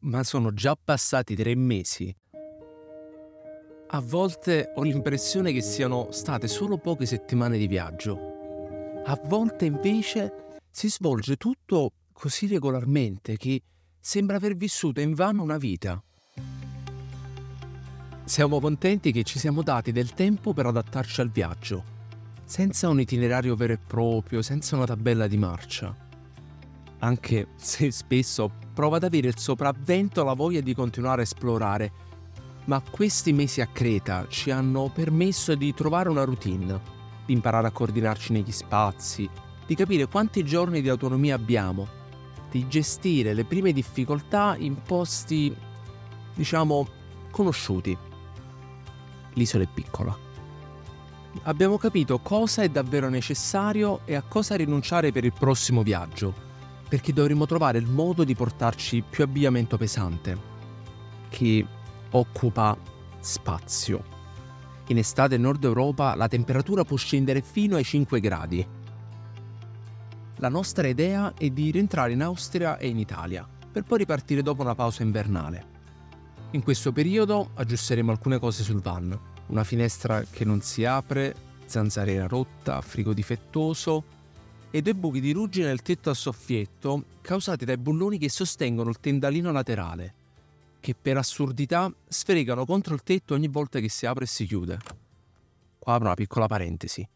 ma sono già passati tre mesi. A volte ho l'impressione che siano state solo poche settimane di viaggio. A volte invece si svolge tutto così regolarmente che sembra aver vissuto in vano una vita. Siamo contenti che ci siamo dati del tempo per adattarci al viaggio, senza un itinerario vero e proprio, senza una tabella di marcia. Anche se spesso prova ad avere il sopravvento la voglia di continuare a esplorare, ma questi mesi a Creta ci hanno permesso di trovare una routine, di imparare a coordinarci negli spazi, di capire quanti giorni di autonomia abbiamo, di gestire le prime difficoltà in posti, diciamo, conosciuti. L'isola è piccola. Abbiamo capito cosa è davvero necessario e a cosa rinunciare per il prossimo viaggio, perché dovremo trovare il modo di portarci più abbigliamento pesante, che occupa spazio. In estate in Nord Europa la temperatura può scendere fino ai 5 gradi. La nostra idea è di rientrare in Austria e in Italia, per poi ripartire dopo una pausa invernale. In questo periodo aggiusteremo alcune cose sul van. Una finestra che non si apre, zanzariera rotta, frigo difettoso e due buchi di ruggine nel tetto a soffietto causati dai bulloni che sostengono il tendalino laterale, che per assurdità sfregano contro il tetto ogni volta che si apre e si chiude. Qua apro una piccola parentesi.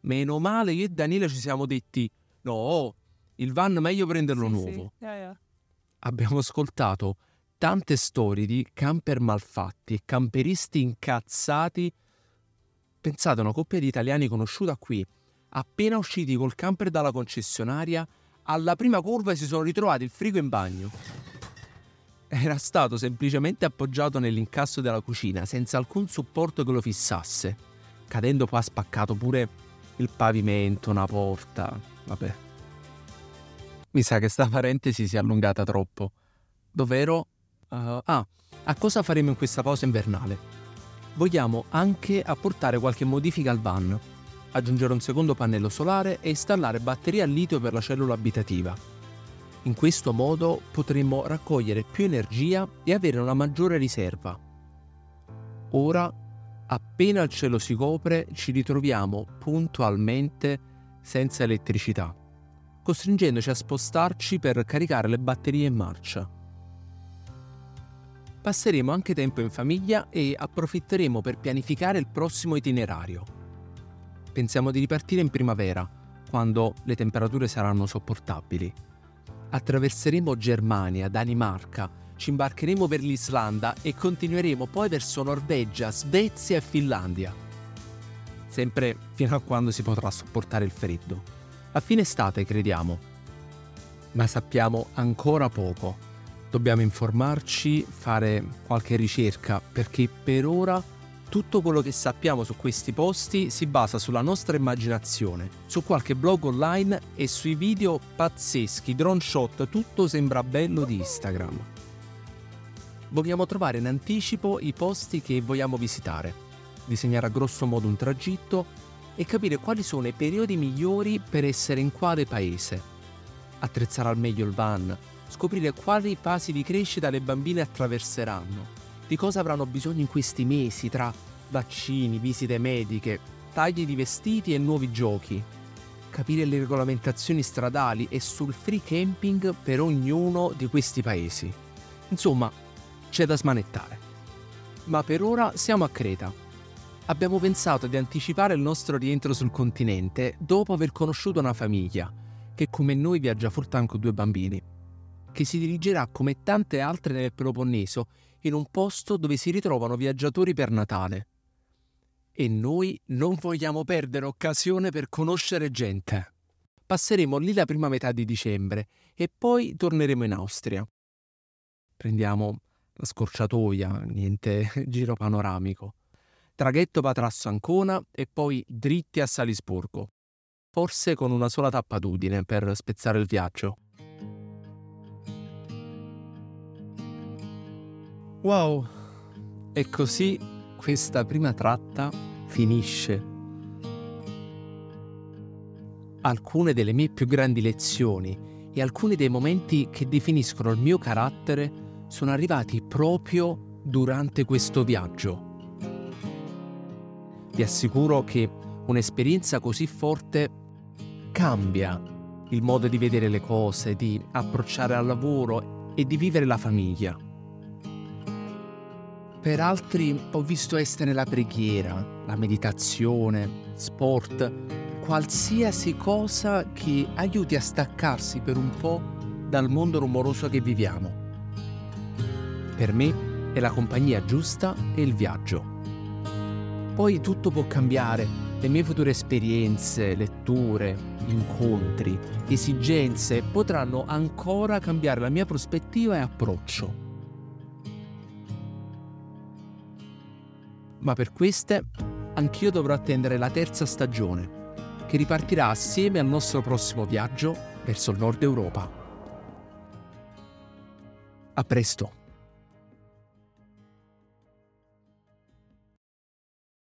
Meno male io e Daniele ci siamo detti no, il van meglio prenderlo Sì, nuovo. sì. Yeah, yeah. Abbiamo ascoltato tante storie di camper malfatti e camperisti incazzati. Pensate a una coppia di italiani conosciuta qui, appena usciti col camper dalla concessionaria, alla prima curva si sono ritrovati il frigo in bagno. Era stato semplicemente appoggiato nell'incasso della cucina, senza alcun supporto che lo fissasse. Cadendo poi ha spaccato pure il pavimento, una porta. Vabbè. Mi sa che sta parentesi si è allungata troppo. Dov'ero? Uh, ah, a cosa faremo in questa pausa invernale? Vogliamo anche apportare qualche modifica al van, aggiungere un secondo pannello solare e installare batterie a litio per la cellula abitativa. In questo modo potremo raccogliere più energia e avere una maggiore riserva. Ora, appena il cielo si copre, ci ritroviamo puntualmente senza elettricità, costringendoci a spostarci per caricare le batterie in marcia. Passeremo anche tempo in famiglia e approfitteremo per pianificare il prossimo itinerario. Pensiamo di ripartire in primavera, quando le temperature saranno sopportabili. Attraverseremo Germania, Danimarca, ci imbarcheremo per l'Islanda e continueremo poi verso Norvegia, Svezia e Finlandia. Sempre fino a quando si potrà sopportare il freddo. A fine estate, crediamo. Ma sappiamo ancora poco dobbiamo informarci, fare qualche ricerca, perché per ora tutto quello che sappiamo su questi posti si basa sulla nostra immaginazione, su qualche blog online e sui video pazzeschi, drone shot, tutto sembra bello di Instagram. Vogliamo trovare in anticipo i posti che vogliamo visitare, disegnare a grosso modo un tragitto e capire quali sono i periodi migliori per essere in quale paese. Attrezzare al meglio il van, scoprire quali fasi di crescita le bambine attraverseranno, di cosa avranno bisogno in questi mesi tra vaccini, visite mediche, tagli di vestiti e nuovi giochi, capire le regolamentazioni stradali e sul free camping per ognuno di questi paesi. Insomma, c'è da smanettare. Ma per ora siamo a Creta. Abbiamo pensato di anticipare il nostro rientro sul continente dopo aver conosciuto una famiglia, che come noi viaggia fortan con due bambini che si dirigerà come tante altre nel Peloponneso in un posto dove si ritrovano viaggiatori per Natale. E noi non vogliamo perdere occasione per conoscere gente. Passeremo lì la prima metà di dicembre e poi torneremo in Austria. Prendiamo la scorciatoia, niente giro panoramico. Traghetto Patrasso Ancona e poi dritti a Salisburgo. Forse con una sola tappatudine per spezzare il viaggio. Wow! E così questa prima tratta finisce. Alcune delle mie più grandi lezioni e alcuni dei momenti che definiscono il mio carattere sono arrivati proprio durante questo viaggio. Vi assicuro che un'esperienza così forte cambia il modo di vedere le cose, di approcciare al lavoro e di vivere la famiglia. Per altri ho visto essere la preghiera, la meditazione, sport, qualsiasi cosa che aiuti a staccarsi per un po' dal mondo rumoroso che viviamo. Per me è la compagnia giusta e il viaggio. Poi tutto può cambiare, le mie future esperienze, letture, incontri, esigenze potranno ancora cambiare la mia prospettiva e approccio. Ma per queste anch'io dovrò attendere la terza stagione, che ripartirà assieme al nostro prossimo viaggio verso il nord Europa. A presto!